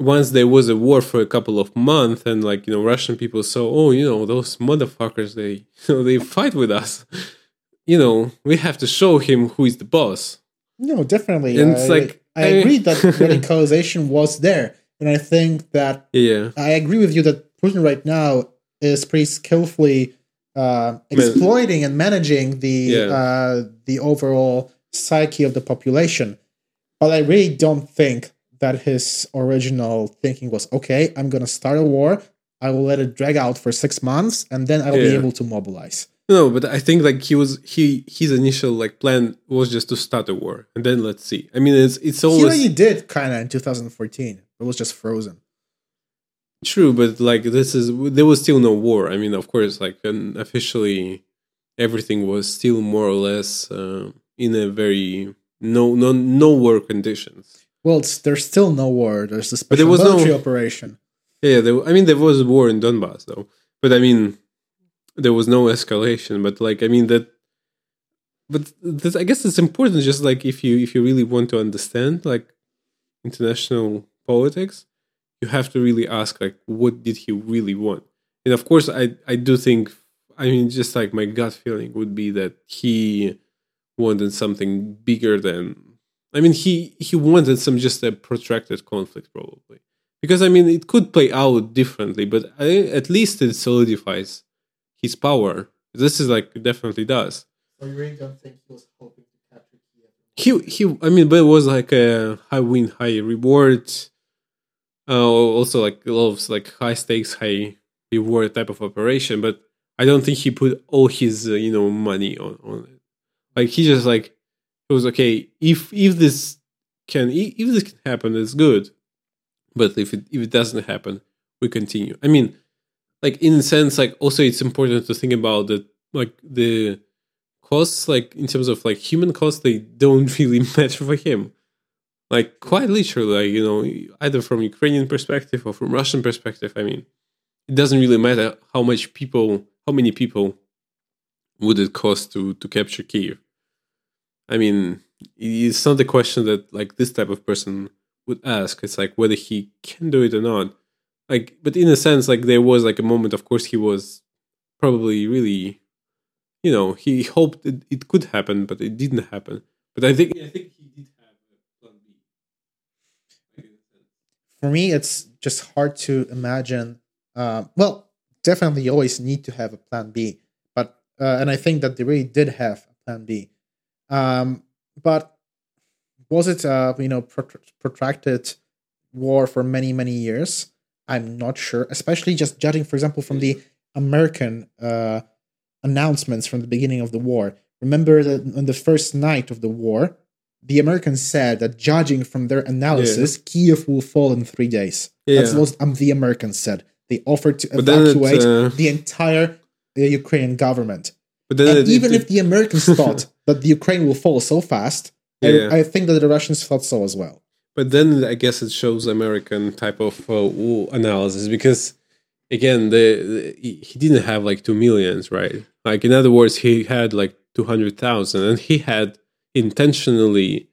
once there was a war for a couple of months, and like you know, Russian people saw, oh, you know, those motherfuckers, they you know, they fight with us. You know, we have to show him who is the boss. No, definitely. And I, it's like- I I- agree that radicalization was there, and I think that Yeah, I agree with you that Putin right now is pretty skillfully uh, exploiting and managing the Yeah. uh, the overall psyche of the population. But I really don't think that his original thinking was okay. I'm going to start a war. I will let it drag out for six months, and then I'll be able to mobilize. no, but I think like he was he his initial like plan was just to start a war, and then let's see. I mean, it's it's He always already did kind of in 2014. It was just frozen. True, but like this is there was still no war. I mean, of course, like officially, everything was still more or less uh, in a very no no no war conditions. Well, it's, there's still no war. There's a But there special was no- military operation. Yeah, there, I mean there was war in Donbass though, but I mean there was no escalation. But like I mean that, but this, I guess it's important. Just like if you if you really want to understand like international politics, you have to really ask like what did he really want. And of course, I I do think I mean just like my gut feeling would be that he wanted something bigger than. I mean, he he wanted some just a protracted conflict probably because I mean it could play out differently, but I, at least it solidifies his power. This is like it definitely does. So you really don't think he was hoping to capture He Kiev? he. I mean, but it was like a high win, high reward. Uh, also like a lot of like high stakes, high reward type of operation. But I don't think he put all his uh, you know money on on it. Like he just like it was okay. If if this can if this can happen, it's good. But if it if it doesn't happen, we continue. I mean, like in a sense, like also it's important to think about that like the costs, like in terms of like human costs, they don't really matter for him. Like quite literally, like, you know, either from Ukrainian perspective or from Russian perspective. I mean, it doesn't really matter how much people, how many people would it cost to to capture Kiev. I mean, it's not the question that like this type of person would ask. It's like whether he can do it or not. Like, but in a sense, like there was like a moment. Of course, he was probably really, you know, he hoped it, it could happen, but it didn't happen. But I think I think he did have a plan B. For me, it's just hard to imagine. Uh, well, definitely, you always need to have a plan B. But uh, and I think that they really did have a plan B. Um, but was it a you know protracted war for many many years? I'm not sure. Especially just judging, for example, from the American uh, announcements from the beginning of the war. Remember that on the first night of the war, the Americans said that judging from their analysis, Kiev will fall in three days. That's Yeah. what um, the Americans said. They offered to But it, evacuate uh, the entire uh, Ukrainian government. But then And it- even it- if the Americans thought that the Ukraine will fall so fast, Yeah. I, I think that the Russians thought so as well. But then I guess it shows American type of uh, analysis because again, the, the he he didn't have like two millions, right? Like in other words, he had like two hundred thousand, and he had intentionally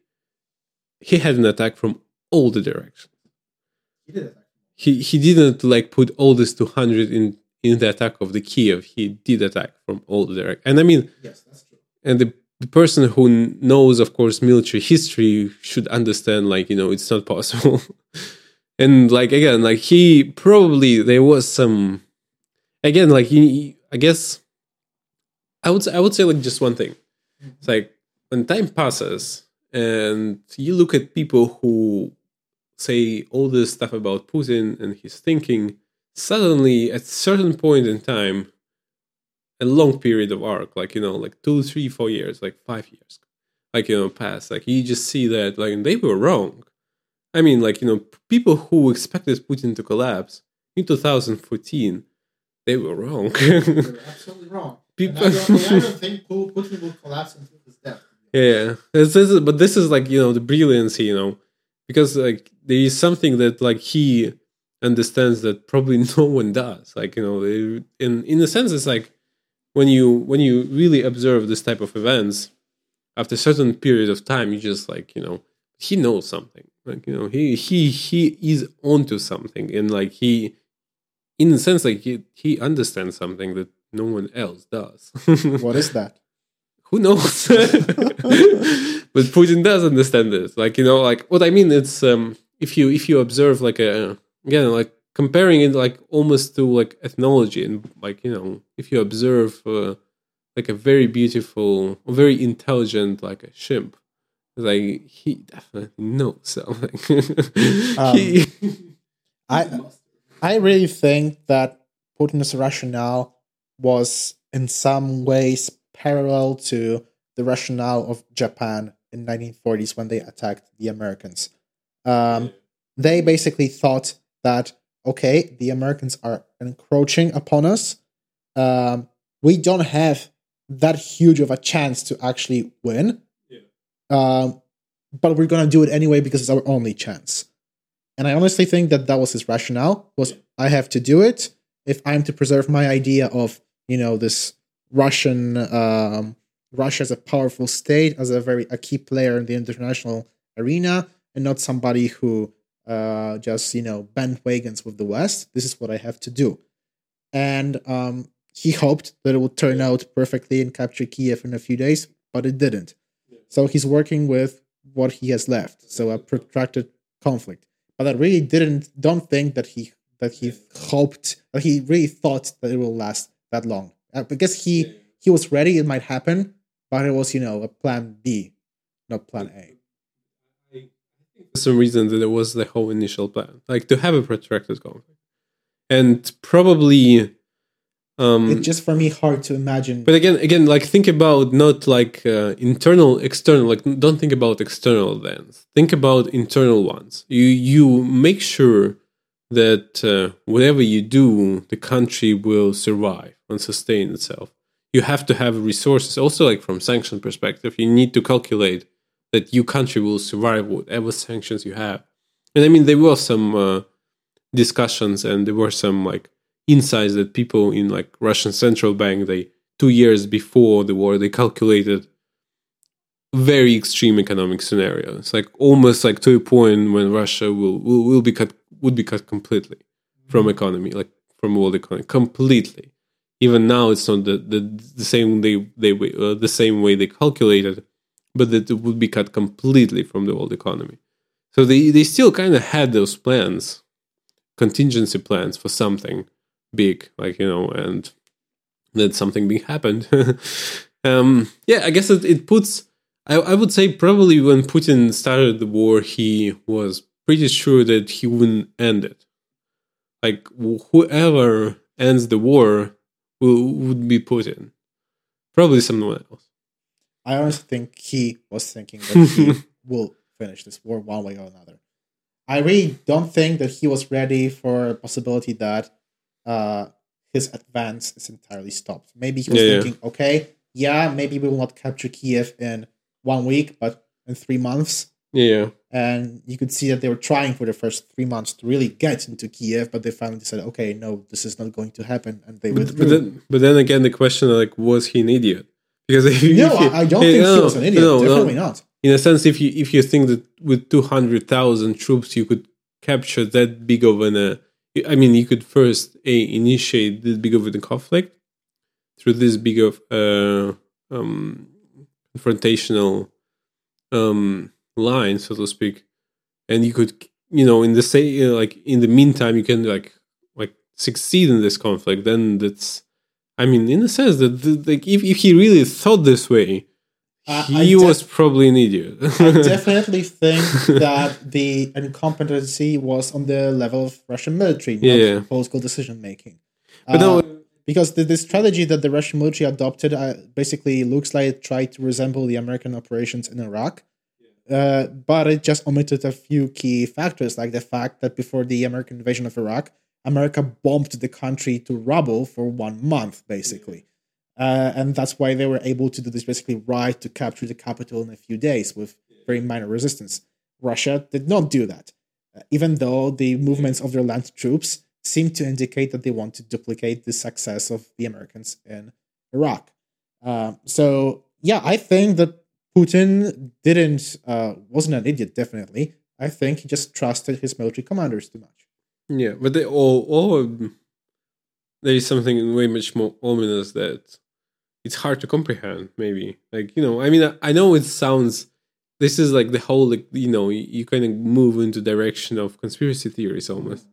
he had an attack from all the directions. He did. He he didn't like put all this 200 in in the attack of the Kiev. He did attack from all the direct. And I mean, Yes, that's true. and the the person who knows, of course, military history should understand, like you know, it's not possible. and like again, like he probably there was some, again, like he, I guess, I would say, I would say like just one thing. Mm-hmm. It's like when time passes and you look at people who say all this stuff about Putin and his thinking, suddenly at certain point in time, a long period of arc, like you know, like two, three, four years, like five years, like you know, pass. Like you just see that like they were wrong. I mean, like you know, people who expected Putin to collapse in 2014, they were wrong. You're absolutely wrong. People- I, don't, I don't think Putin will collapse until his death. Yeah, this is, but this is like you know the brilliance, you know, because like there is something that like he understands that probably no one does. Like you know, in in a sense, it's like when you when you really observe this type of events, after a certain period of time, you just like you know he knows something. Like you know he he he is onto something, and like he, in a sense, like he he understands something that no one else does. What is that? who knows but putin does understand this like you know like what i mean it's um if you if you observe like a again like comparing it like almost to like ethology and like you know if you observe uh, like a very beautiful very intelligent like a chimp like he definitely knows something he, I I really think that Putin's rationale was in some ways parallel to the rationale of Japan in 1940s when they attacked the Americans. Um, they basically thought that okay, the Americans are encroaching upon us. Um, we don't have that huge of a chance to actually win. Um, but we're gonna do it anyway because it's our only chance. And I honestly think that that was his rationale was I have to do it if I'm to preserve my idea of you know this Russian um, Russia as a powerful state as a very a key player in the international arena and not somebody who uh, just you know bandwagons with the West. This is what I have to do, and um, he hoped that it would turn out perfectly and capture Kiev in a few days, but it didn't. So he's working with what he has left, so a protracted conflict. But I really didn't don't think that he that he hoped that he really thought that it will last that long. Uh, because he he was ready, it might happen, but it was you know a plan B, not plan A. for some reason that it was the whole initial plan like to have a protracted conflict and probably um It's just for me hard to imagine. But again, again, like think about not like uh, internal, external. Like don't think about external events. Think about internal ones. You you make sure that uh, whatever you do, the country will survive and sustain itself. You have to have resources. Also, like from sanction perspective, you need to calculate that your country will survive whatever sanctions you have. And I mean, there were some uh, discussions and there were some like insights that people in like Russian central bank they two years before the war they calculated very extreme economic scenarios like almost like to a point when Russia will will, will be cut would be cut completely from economy like from world economy completely even now it's not the the, the same they they uh, the same way they calculated but that it would be cut completely from the world economy. So they they still kind of had those plans contingency plans for something big like you know and that something big happened. Um yeah i guess it, it puts I, I would say probably when putin started the war he was pretty sure that he wouldn't end it. Like wh- whoever ends the war will, would be putin. Probably someone else I honestly think he was thinking that he will finish this war one way or another. I really don't think that he was ready for a possibility that uh, his advance is entirely stopped. Maybe he was Yeah, yeah. thinking, okay, yeah, maybe we will not capture Kiev in one week, but in three months. yeah And you could see that they were trying for the first three months to really get into Kiev, but they finally decided, okay, no, this is not going to happen, and they but, withdrew. but then but then again the question like was he an idiot because if you, no, if you- I don't Hey, think he no, was an idiot. no, no. Definitely not. in a sense, if you if you think that with two hundred thousand troops you could capture that big of an, uh, I mean, you could first a initiate this big of a conflict through this big of uh, um, confrontational um, line, so to speak, and you could, you know, in the say, like in the meantime, you can like like succeed in this conflict. Then that's, I mean, in a sense that like if if he really thought this way, Uh, he was probably an idiot. I definitely think that the incompetency was on the level of Russian military, not Yeah. political decision making. but no, because the, the strategy that the Russian military adopted uh, basically looks like it tried to resemble the American operations in Iraq, uh, but it just omitted a few key factors, like the fact that before the American invasion of Iraq, America bombed the country to rubble for one month, basically. Uh, and that's why they were able to do this basically right to capture the capital in a few days with very minor resistance. Russia did not do that, uh, even though the movements of their land troops seem to indicate that they want to duplicate the success of the Americans in Iraq. Uh, so yeah, I think that Putin didn't uh, wasn't an idiot. Definitely, I think he just trusted his military commanders too much. Yeah, but they all, all there is something way much more ominous that it's hard to comprehend. Maybe like you know, I mean, I, I know it sounds. This is like the whole like you know you, you kind of move into direction of conspiracy theories almost,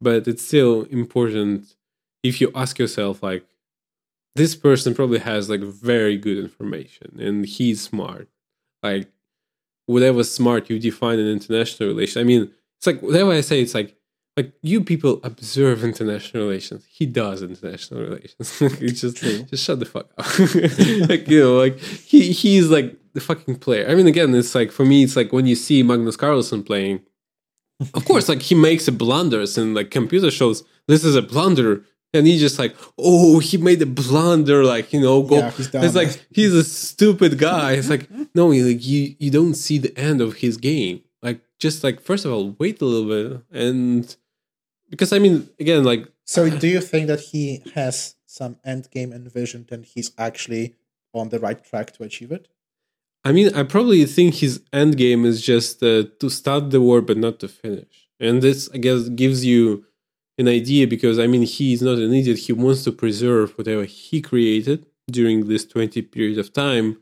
but it's still important if you ask yourself like this person probably has like very good information and he's smart like whatever smart you define in international relations i mean it's like whatever i say it's like like you people observe international relations. He does international relations. Just just shut the fuck up. Like you know like he he's like the fucking player. I mean again it's like for me it's like when you see magnus carlsen playing of course like he makes a blunders and like computer shows. This is a blunder. And he just like oh he made a blunder like you know go Yeah, he's it's like he's a stupid guy. It's like no like you you don't see the end of his game. Like just like first of all wait a little bit and because i mean again like So, do you think that he has some end game envisioned and he's actually on the right track to achieve it? I mean, I probably think his end game is just uh, to start the war but not to finish. And this, I guess, gives you an idea because, I mean, he's not an idiot. He wants to preserve whatever he created during this 20 period of time.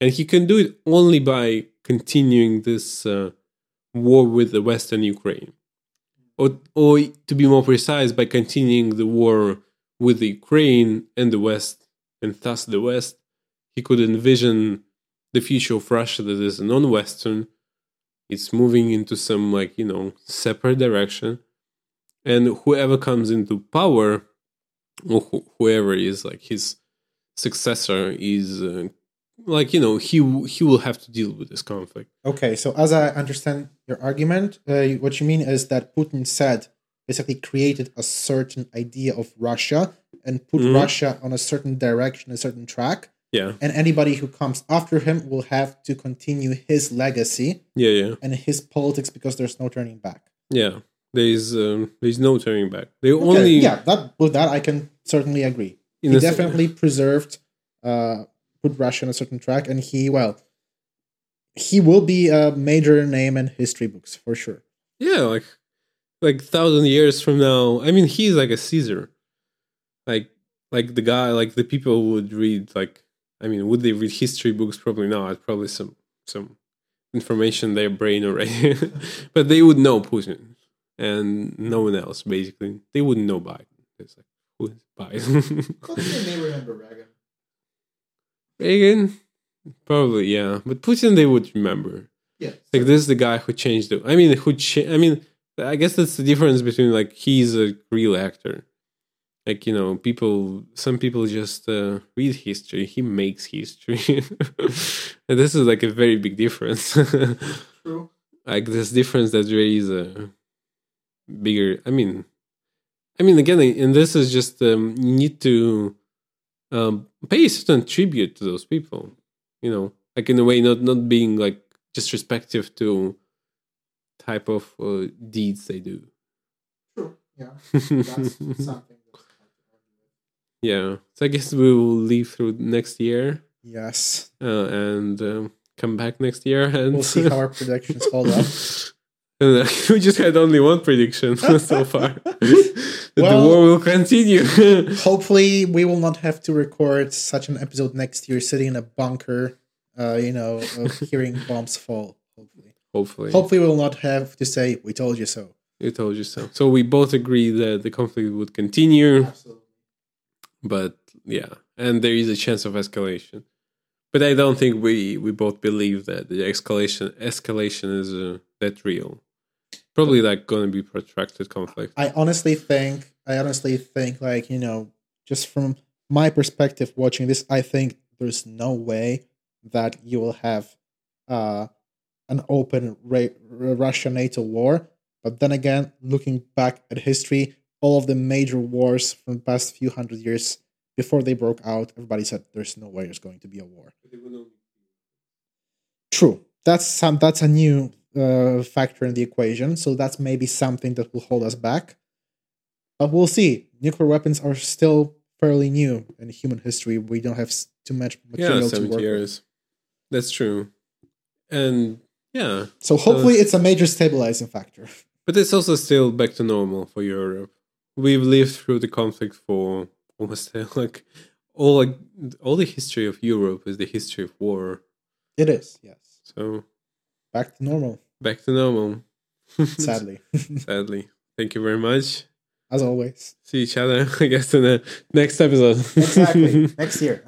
And he can do it only by continuing this uh, war with the Western Ukraine. Or, or to be more precise, by continuing the war with the Ukraine and the West, and thus the West, he could envision the future of Russia that is non-Western. It's moving into some like you know separate direction, and whoever comes into power, or wh- whoever is like his successor, is uh, like you know he he will have to deal with this conflict. Okay, so as I understand your argument, uh, what you mean is that Putin said basically created a certain idea of Russia and put Mhm. Russia on a certain direction, a certain track, Yeah, and anybody who comes after him will have to continue his legacy yeah, yeah, and his politics because there's no turning back. yeah. There is um, there is no turning back. They Okay, only yeah, that with that I can certainly agree. in he definitely preserved, uh, put Russia on a certain track, and he well, he will be a major name in history books for sure. Yeah, like like thousand years from now. I mean, he's like a Caesar. Like like the guy, like the people would read. Like I mean, would they read history books? Probably not. Probably some some information in their brain already. but they would know Putin and no one else. Basically, they wouldn't know Biden. It's like who is Biden? they may remember Reagan. Reagan, probably yeah. But Putin, they would remember. Yeah. like this is the guy who changed the i mean who cha- i mean i guess that's the difference between like he's a real actor like you know people some people just uh, read history he makes history and this is like a very big difference True. like this difference that really is a bigger i mean i mean again and this is just um, you need to um, pay a certain tribute to those people you know like in a way not not being like disrespectful to type of uh, deeds they do True. Yeah. That's something. yeah so i guess we will leave through next year Yes. uh, and um, come back next year and We'll see how our predictions hold up. We just had only one prediction so far. that Well- the war will continue. Hopefully, we will not have to record such an episode next year, sitting in a bunker, uh, you know, hearing bombs fall. Hopefully, Hopefully. hopefully, we will not have to say "we told you so." I told you so. So we both agree that the conflict would continue, Absolutely. but yeah, and there is a chance of escalation. But I don't think we we both believe that the escalation escalation is uh, that real. Probably like going to be protracted conflict. I honestly think, I honestly think, like you know, just from my perspective, watching this, I think there's no way that you will have uh, an open ra- Russia NATO war. But then again, looking back at history, all of the major wars from the past few hundred years before they broke out, everybody said there's no way there's going to be a war. True. That's some. That's a new uh, factor in the equation. So that's maybe something that will hold us back. But we'll see. Nuclear weapons are still fairly new in human history. We don't have too much Yeah, material to seventy work with. years. That's true, and yeah, So hopefully, it's a major stabilizing factor. but it's also still back to normal for Europe. We've lived through the conflict for almost like all like all the history of Europe is the history of war. It is, yes. So Back to normal. back to normal. Sadly, Sadly. Thank you very much. as always. See each other, I guess, in the next episode. Exactly. Next year.